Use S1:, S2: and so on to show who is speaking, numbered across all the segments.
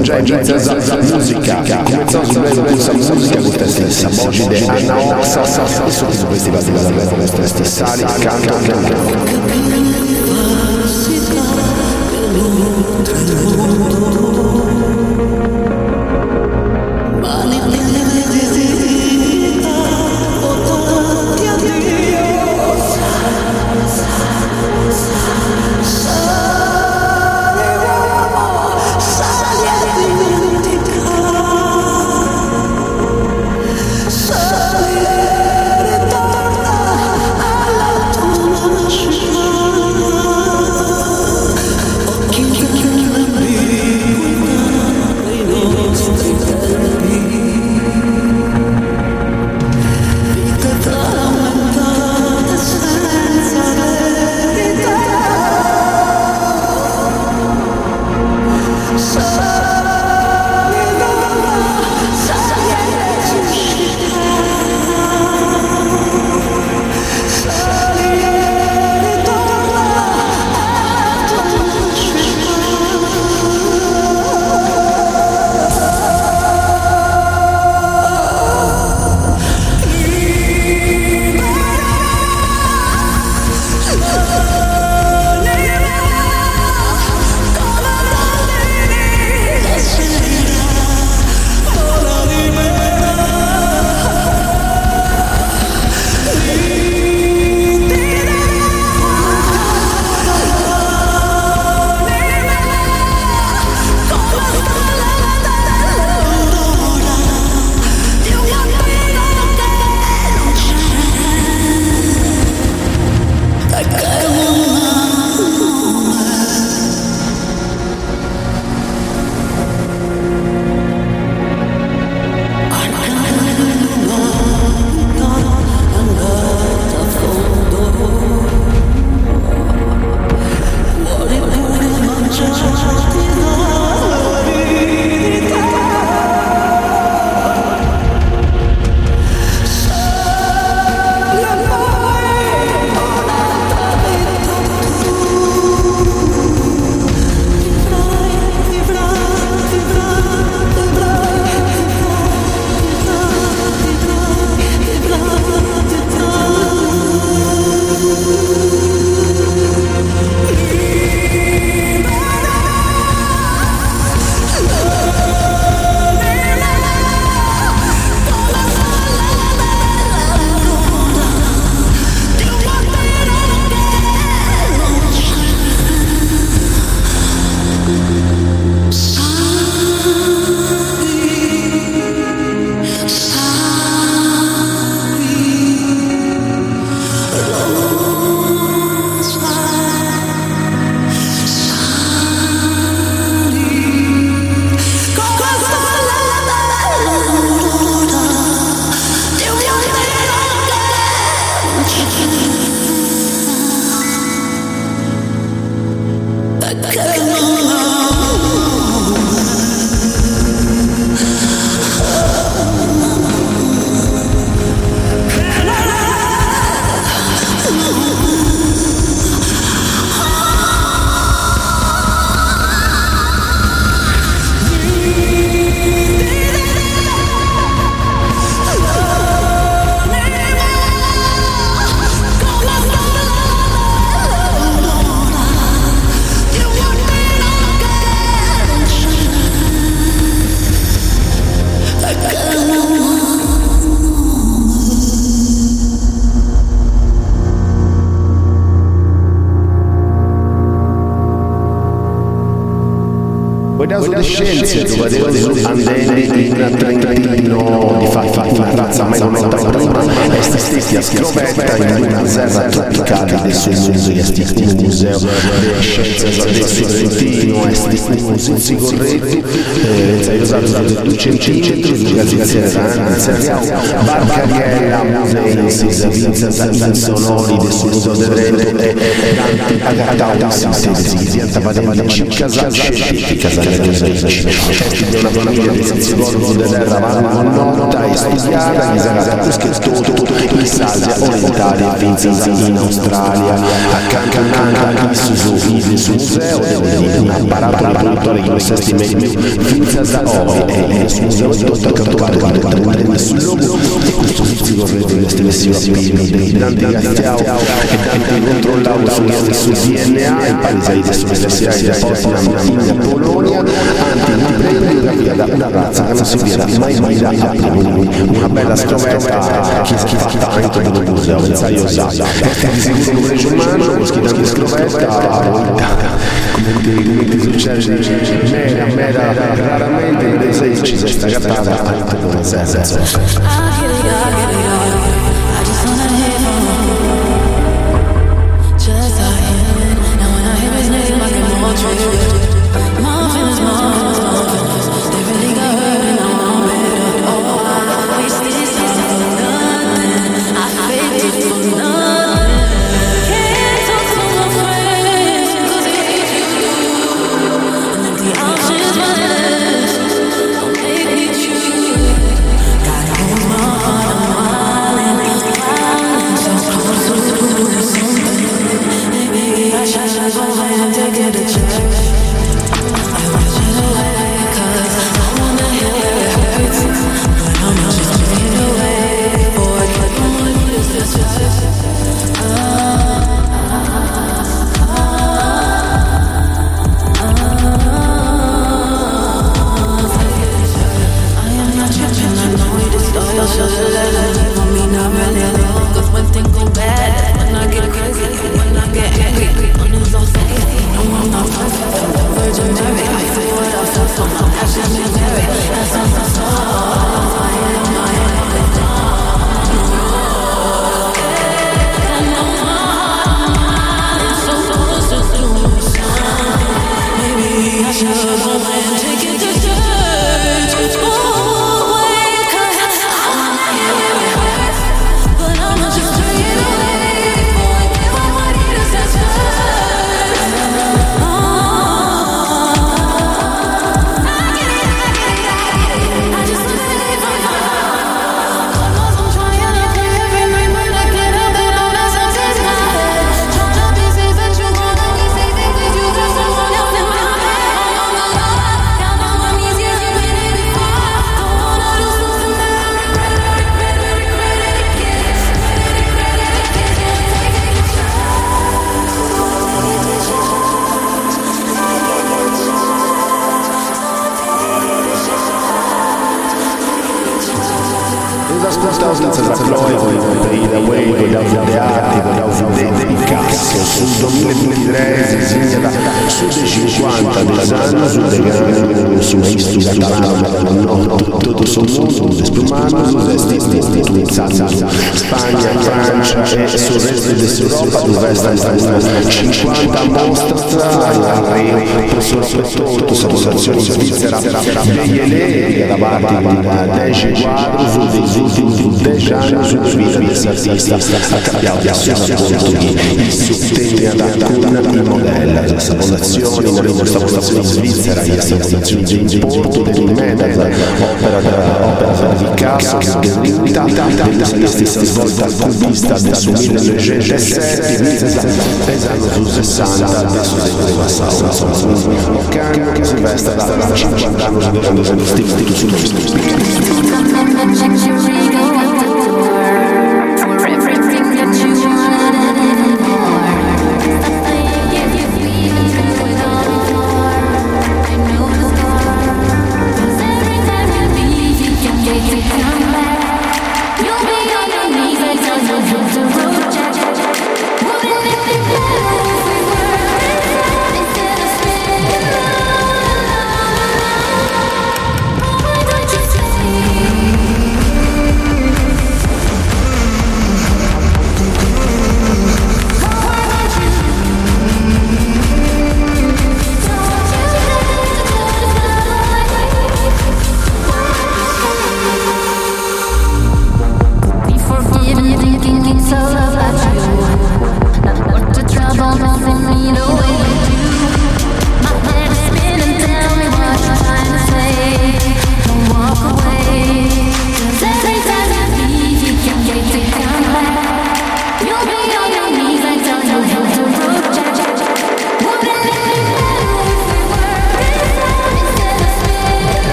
S1: già
S2: inizia la
S1: evangelizza za muzyka. Começou z błędu za muzyka, bo te stessa. Bożide, Anna Oxa, i są z festiwali za te stessa. Sali,
S2: Guardavo sulle scienze, trovatevo andeni in Trentino, di fatti una razza mai nota prima, esti stessi a scrovetta in una serra tropicale del suo museo, esti un museo delle scienze del suo Trentino, esti un sensi corretti, sei usato da 2 centimetri, di seriamo, barcariella, musei, insisa, vinza, insonori, del suo museo del Trento, e agatau, sintesi, zienta, pademata, casa scientifica, casa museici, Festi di una famiglia di Senzigorgo della Ravallo Notta e studiata di Zanzatto Schettotto in Sasia Orientale e in Australia accantonata in Suzuki sul museo dell'Ina Parato di Grossesti Medio Vinza da Ovi e il museo di Dotto Cattovato di Trentino sul logo e questo Senzigorgo di Stelessio Pino di Dante Gastiao e Dante controllato sul DNA e palese di Stelessio Pino di Polonia da razza che non si vede mai mai da Napoli una bella scoperta che si è fatta anche in un museo sai lo sai il legge umano lo schidano di scoperta a volta come ti succede mera mera raramente sei ci sei staccata a tutto il senso está, está. soprattutto sono nazioni svizzera veiele 10 quadri 10 anni di ad alcuna modella questa svizzera di importo opera di della stessa svolta cubista del adesso si trova a cambio che si veste da 50 anni superando sempre stili su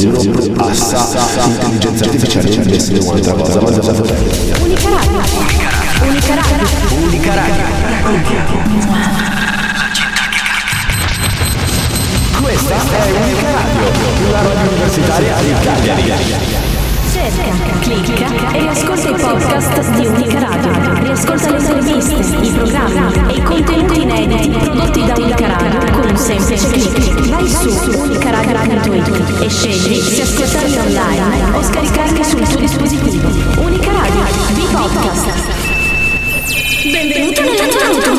S2: sviluppo, assa, intelligenza artificiale, non essere un'altra cosa, ma da fotografia.
S3: Unica radio. Unica radio.
S4: Unica radio. Questa è Unica Radio, la radio universitaria di Cagliari.
S3: Cerca, clicca e riascolta i podcast di Unica Radio. Riascolta le interviste, i programmi e i contenuti inediti prodotti da Unica Radio con un semplice clic. Vai su unicaradio.it e scegli se ascoltarli online o scaricarli sul tuo dispositivo. Unica Radio, di podcast.
S5: Benvenuto nella tua auto.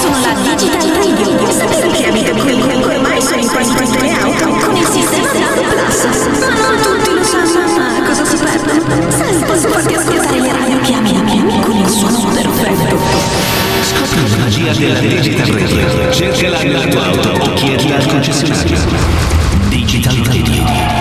S5: Sono la Digital Radio. Sapevi che amiche qui ormai sono in quasi tutte le auto con il sistema DAB Plus. Ma non tutti lo sanno. Ma cosa si perde? Sai, posso farti ascoltare le radio che ami la mia con il suono perfetto.
S1: Scopri la magia della Digital Radio. Cercala nella tua auto o chiedila al concessionario. Digital Radio.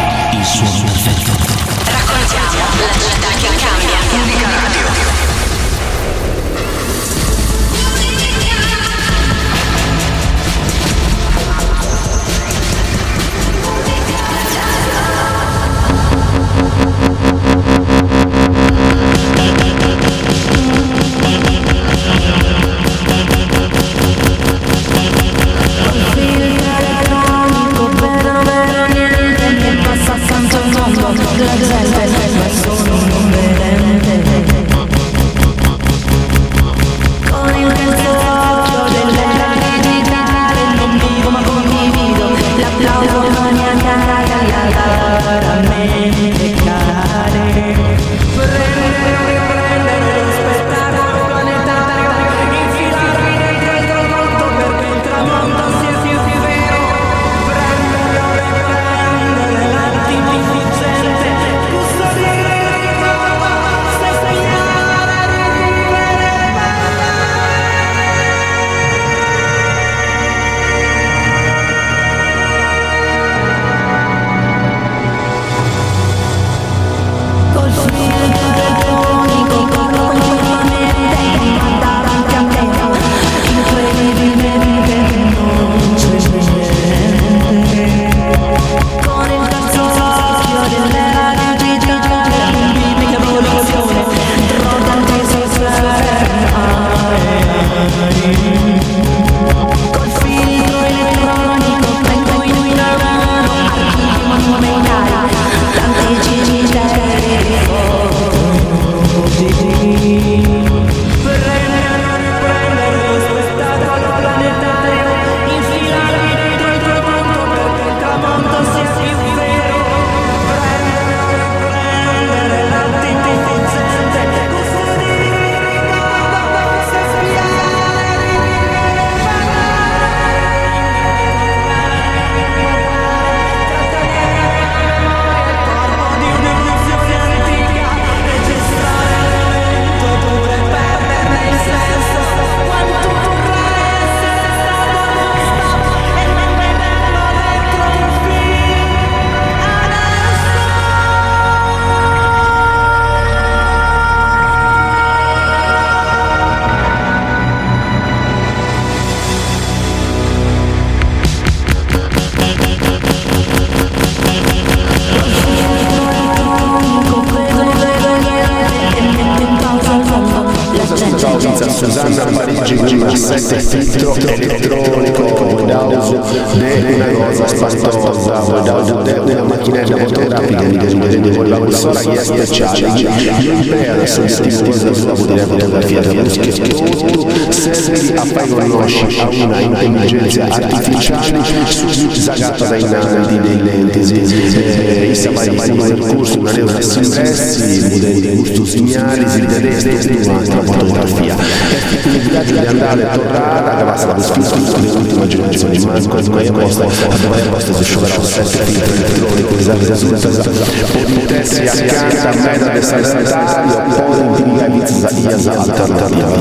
S2: mettersi accanto a me da destartario poi dirigalizza gli esaltartario a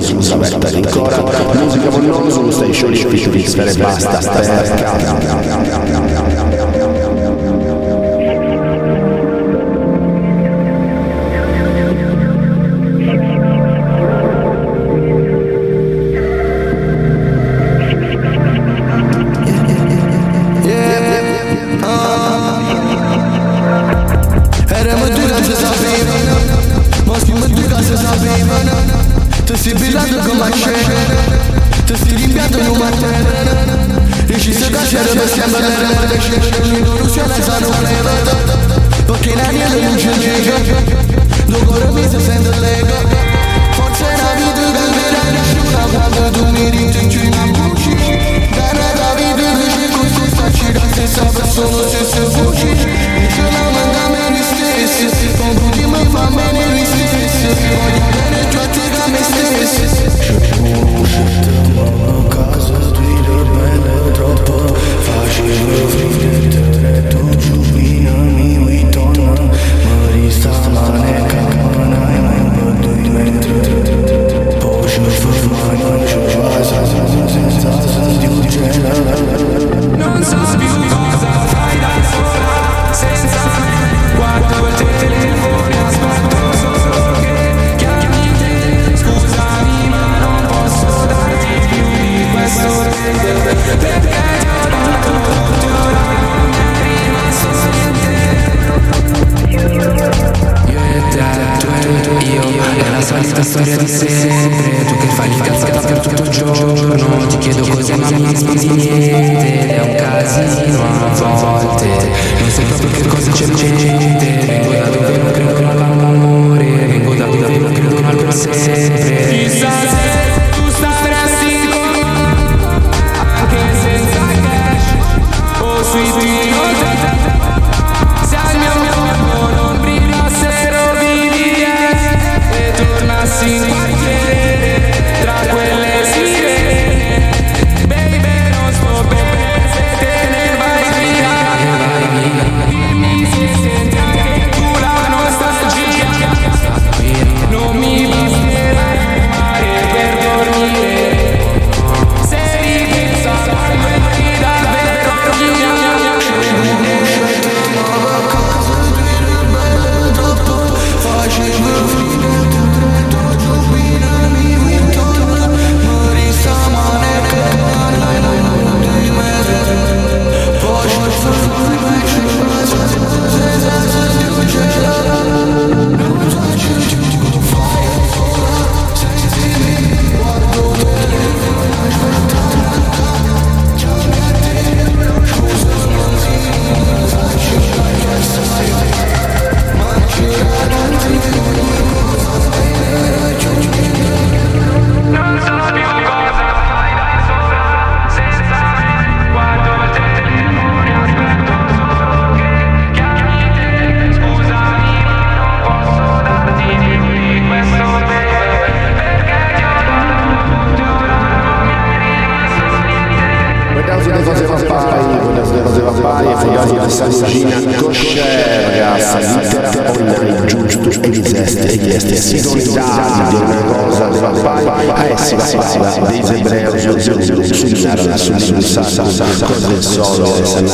S2: sulla vetta ancora musica monnosa lo stai sciogli e basta
S6: sta
S7: sta sta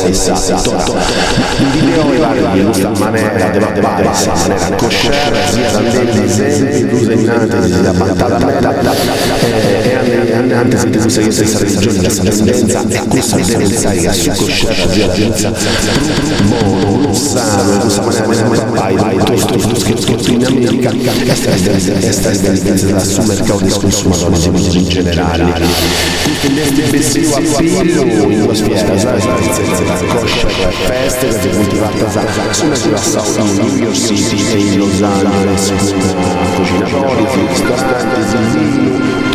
S7: esatto. Il video è vario, ma ne è coscienza, sia da te, di esempi, tu sei nata, si è abbattata, anche se tu sei senza
S2: religione, la sangenza, e questa deve sai che su coscienza di agenzia, buono, sano, questa maniera di pai, vai, tutto, tutto scritto in America, questa è l'evidenza, questa da sul mercato di consumatore, in generale. Questo è l'estensivo appiglio, una spiega, sai, sai, sai, coscia, feste, perché coltivata, sai, sulla sua salsa, New York City e in Los Angeles, cucinatori, ristoranti,
S8: zinno,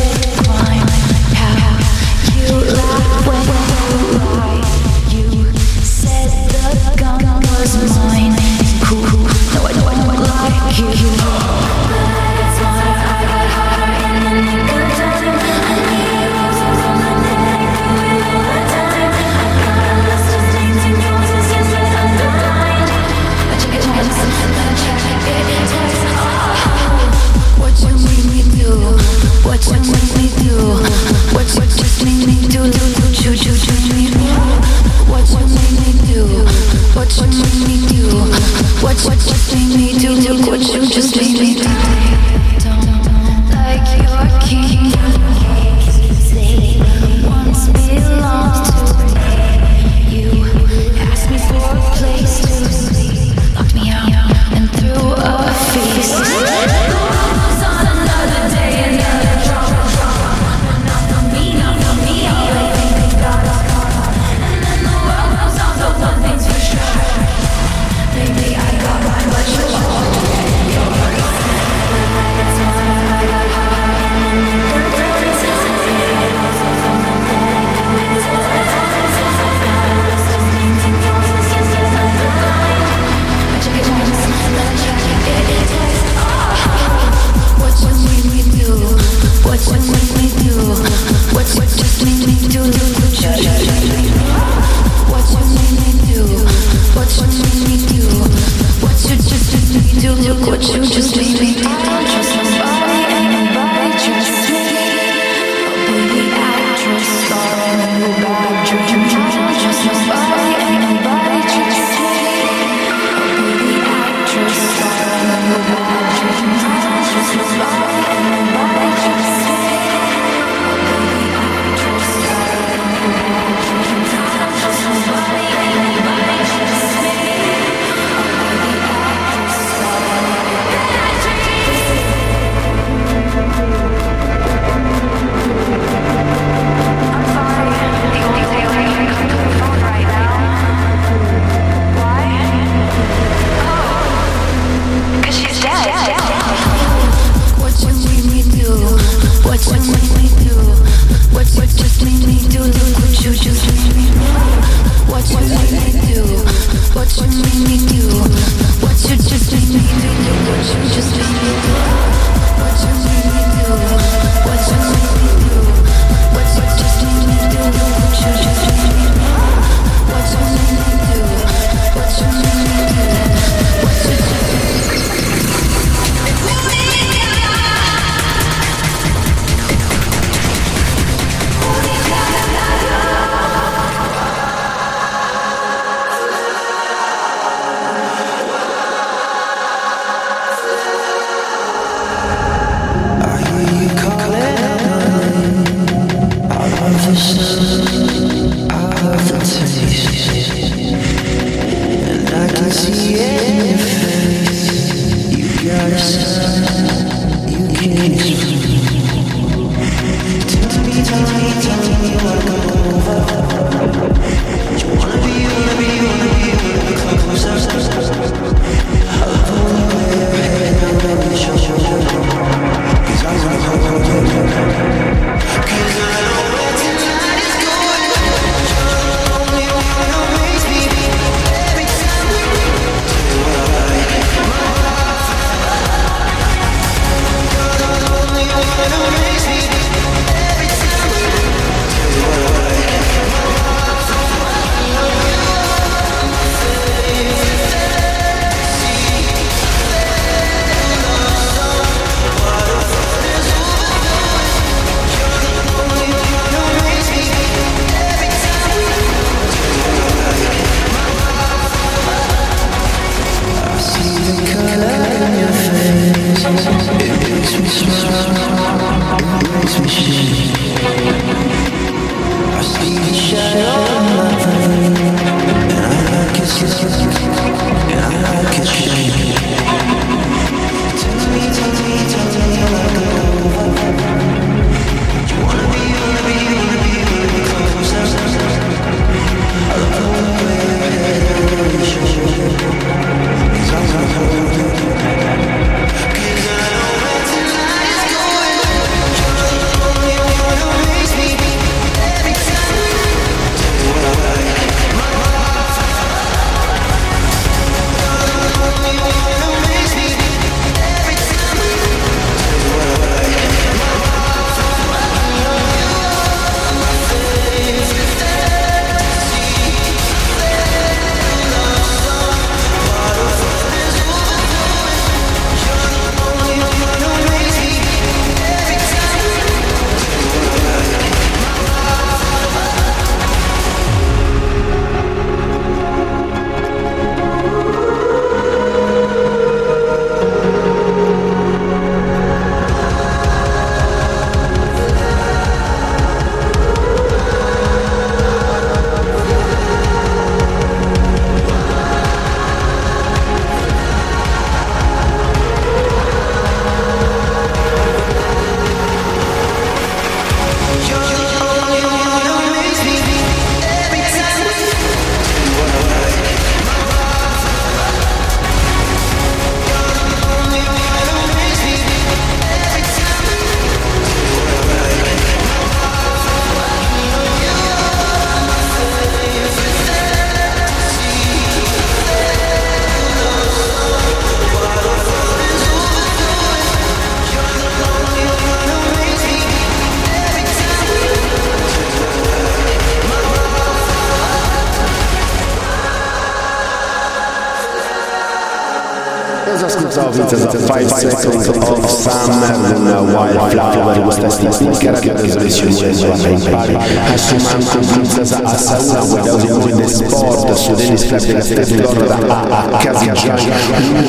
S8: The
S1: five seconds of summer and a wildflower Questa stincara che adesso le si usa ai pari Assumando princesa a sauna Guardate un po' di sport Su tennis club the stessa of A a casa giacca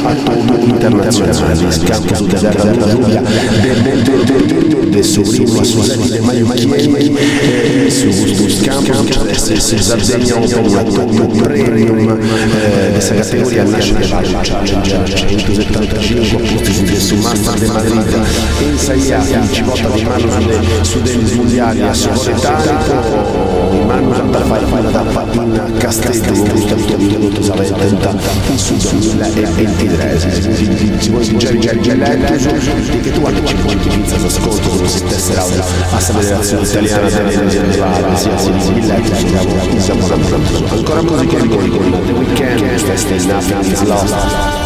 S1: Atto internazionale Scampo su terra della Rubia Del del the del de sobrino a sus animali e sus dos campos si zavdenjao tomu premium dessa categoria nasce de vários challenge 175 posti di su Massa de Madrid in de A in cibotta di mano su dei mondiali a Soletarico di mano da Farfalla da Fatina Castello Augusta di Torino 1980 in Sud 2023 si può vincere il geletto che tu hai 55 ascolto si stesse l'audio Italiana dell'Energia Ancora musica in voi con Nothing is Lost.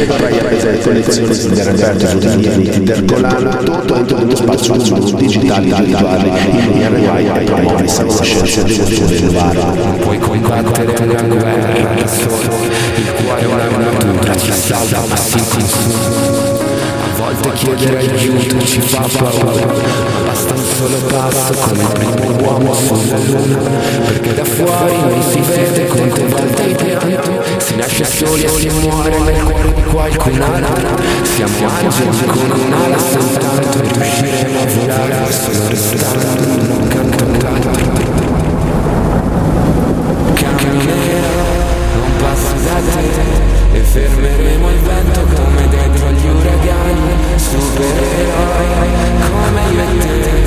S2: Principale per trarre collezioni di Roberto Giuliani del Ercolano tutto dentro dello spazio museo digitale virtuale in cui RY e promuove sana scienza devozione del varo
S7: Puoi combattere una guerra da solo Il cuore è un'armatura, ci salva ma si consuma A volte chiedere aiuto ci fa paura solo passo come primo uomo sulla luna Perché da fuori non si vede quante volte hai pianto Si nasce soli e si muore nel cuore di qualcun altro. Siamo angeli con un'ala soltanto Ed usciremo a volare solo restando accanto all'altro Camminerò, non passo da te E fermeremo il vento come dentro agli uragani Supereroi come io e te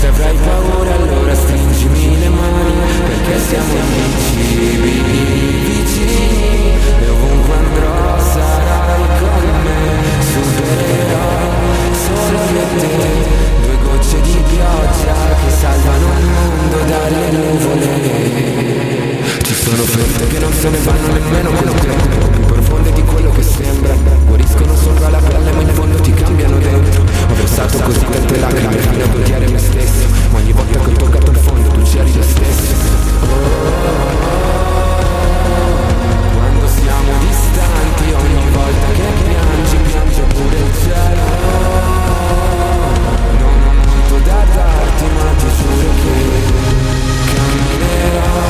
S7: Se avrai paura allora stringimi le mani Perché siamo invincibili, vicini E ovunque andrò sarai con me. Supereroi, solo io e te Due gocce di pioggia che salvano il mondo dalle nuvole. Ci sono ferite che non se ne vanno nemmeno col tempo Più profonde di quello che sembra. Guariscono sopra la pelle ma in fondo ti cambiano dentro versato così tante lacrime fino ad odiare me stesso. Ma ogni volta che ho toccato il fondo tu c'eri lo stesso. Quando siamo distanti ogni volta che piangi piange pure il cielo. Non ho molto da darti ma ti giuro che camminerò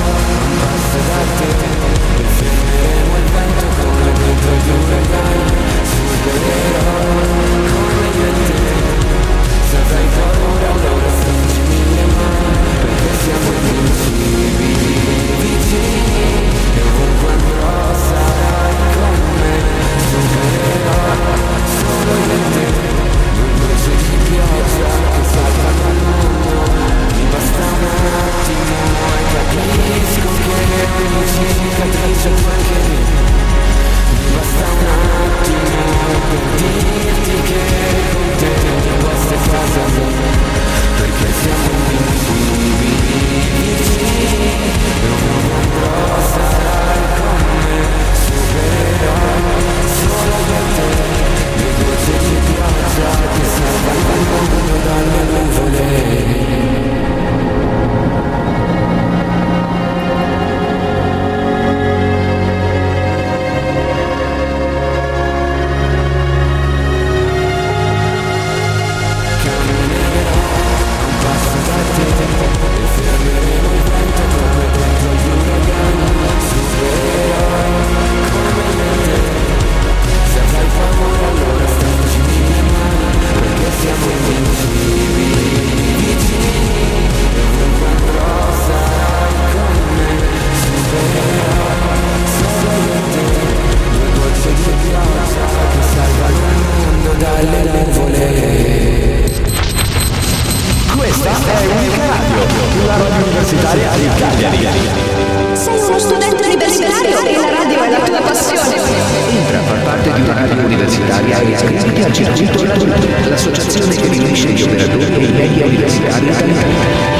S1: circuito Radio, l'associazione che riunisce gli operatori e i media universitari italiani.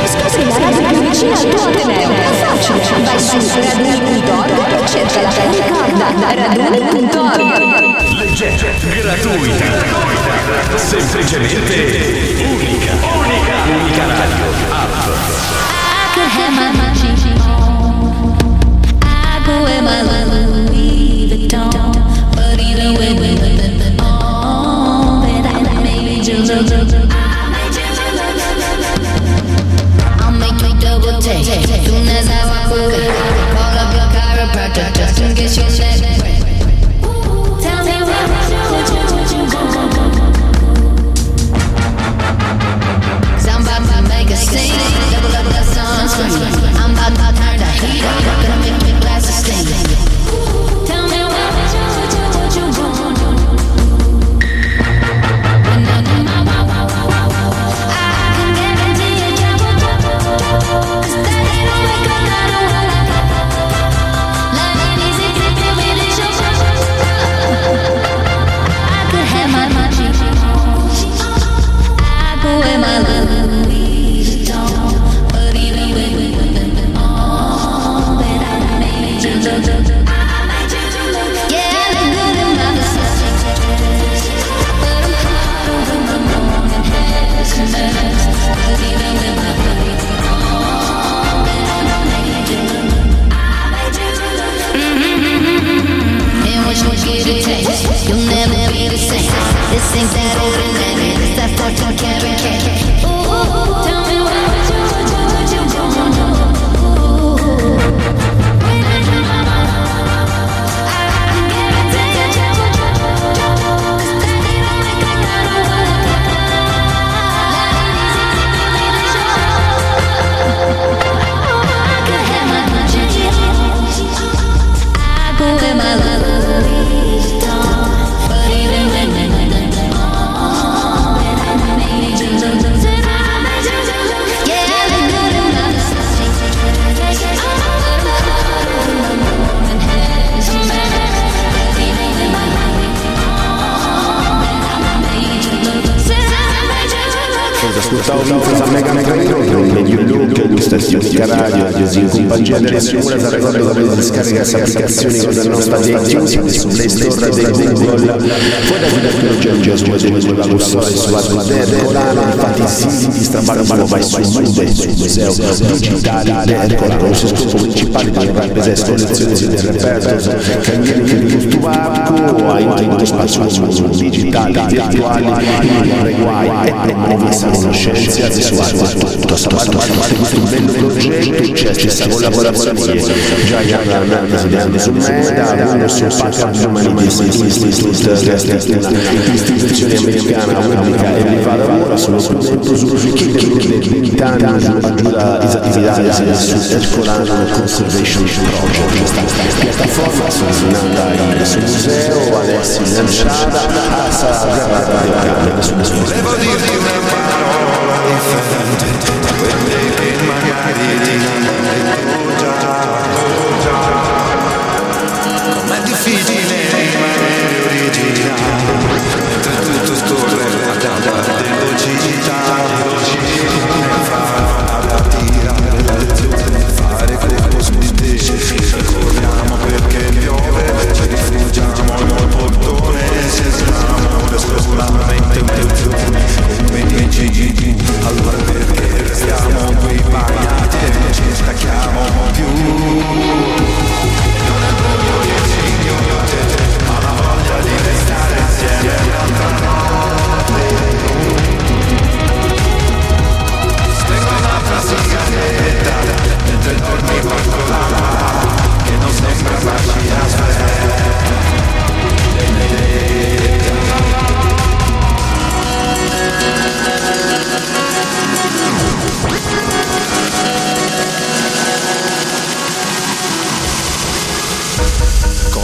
S5: Scopri la radio più vicina al tuo Ateneo. È facile. Vai su raduni.org e cerca la ricorda. raduni.org.
S1: Leggenda gratuita. Semplicemente unica. Unica. Unica radio. App.
S9: I could have my on. I could wear my Louis Vuitton. But either way, we put I'll make you double take. Soon as I walk away, call up your chiropractor just in case you let Tell me what you want. Somebody make a scene. Double up the sunscreen. I'm to turn the heat. And you you'll never be the same. This ain't that ordinary, it's that. Ooh, tell me what.
S2: ascoltavo Vinfras a Mega Mega Radio, Radio Local, Stazione Radio, in compagnia delle signore sarà quando dovete scaricare questa applicazione con la nostra diagnosi su Play Store del Google. Fuori da qui da qui oggi è un gesto di quella lusso e su alto terra, infatti si di strabarba vai su Mube, su museo digitale, terra, lo scopo principale di una presenza collezione del reperto, cambiare che di costumacco, aiuta in uno spazio digitale, virtuale, non reguai e promuovere essa conoscenza. Visuale tutto stavolta questo bello progetto c'è stessa collaborazione già già già presidente su Meta su Packard Humanities istituzione americana pubblica e privata lavora sullo strumento su chi per 20 anni aggiunta disattività su Ercolano Conservation Project questa piattaforma è sul museo adesso in lanciata aggiornata da Volevo dirti una parola offended with making my body.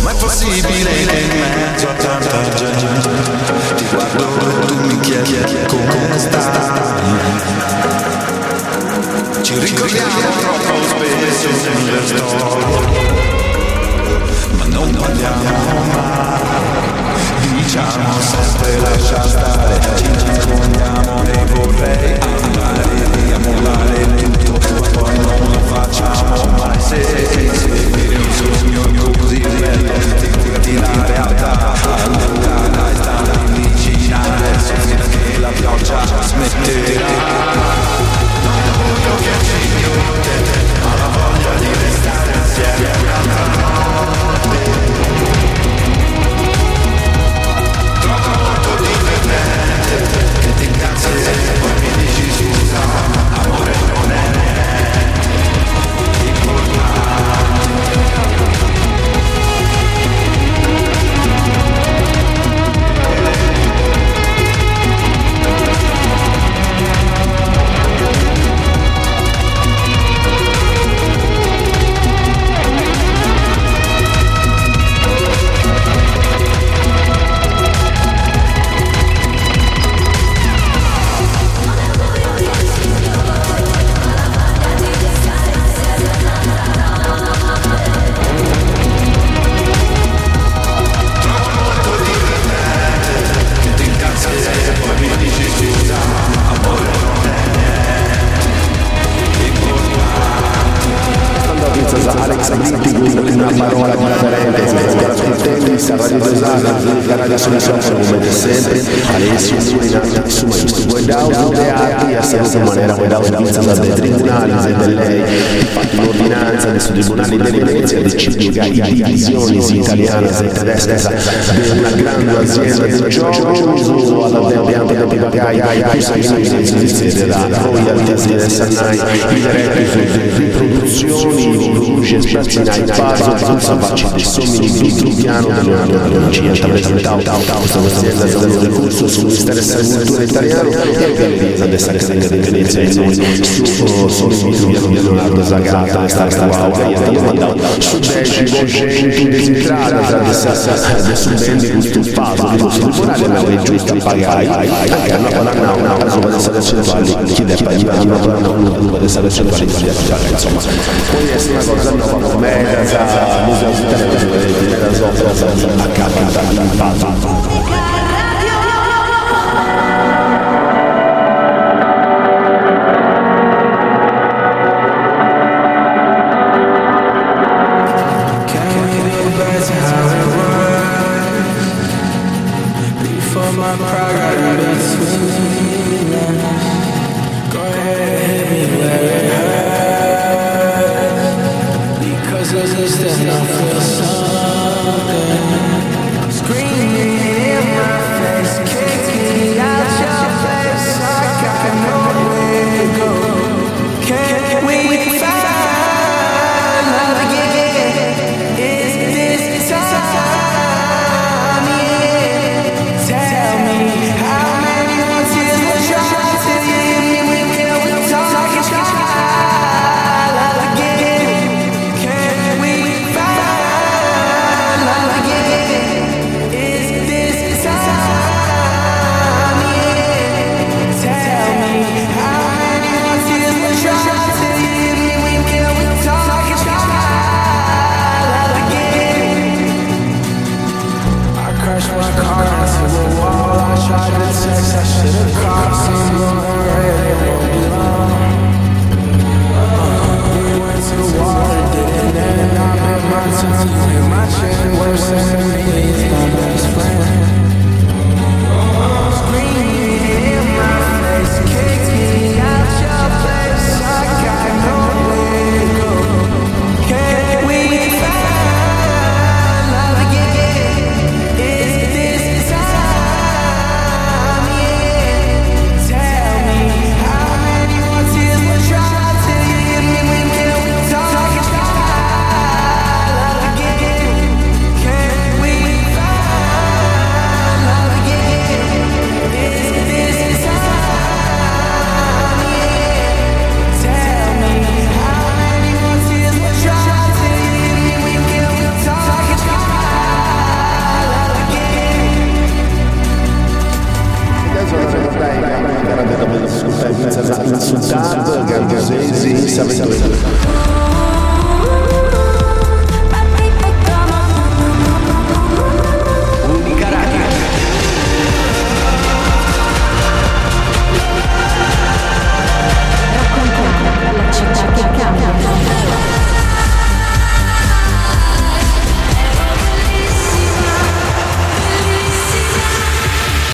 S2: Com'è possibile che in mezzo a tanta gente ti guardo e tu mi chiedi come stai? Ci ricordiamo troppo spesso nelle storie, ma non parliamo mai. Diciamo sempre lascia stare, ci nascondiamo nei vorrei andare via, mollare tutto, voi attendere Sanai il riproduzioni Bruges, Spazzinai, Paso, Paso, Facci, Sommini, Vitruviano, Dell'Onologia, Travesaltau, questa azienda è stata del corso sul Ministero della Cultura italiano e anche l'impresa della Casalinga di Venezia e noi su Sommini, Vitruviano, Leonardo Zagata, è stata wow, è stata mandata su Benji, Vogenti, Desidrata, Travessa, adesso Bendi, Gusto, Paso, Gusto, Morale, ma è giusta, pagai, anche a Napoli, no, no, no, no, no, no, no, no, no, no, no, no, per essere sessuali, chi deve pagare, insomma. Poi è una cosa nuova, come la musica italiana,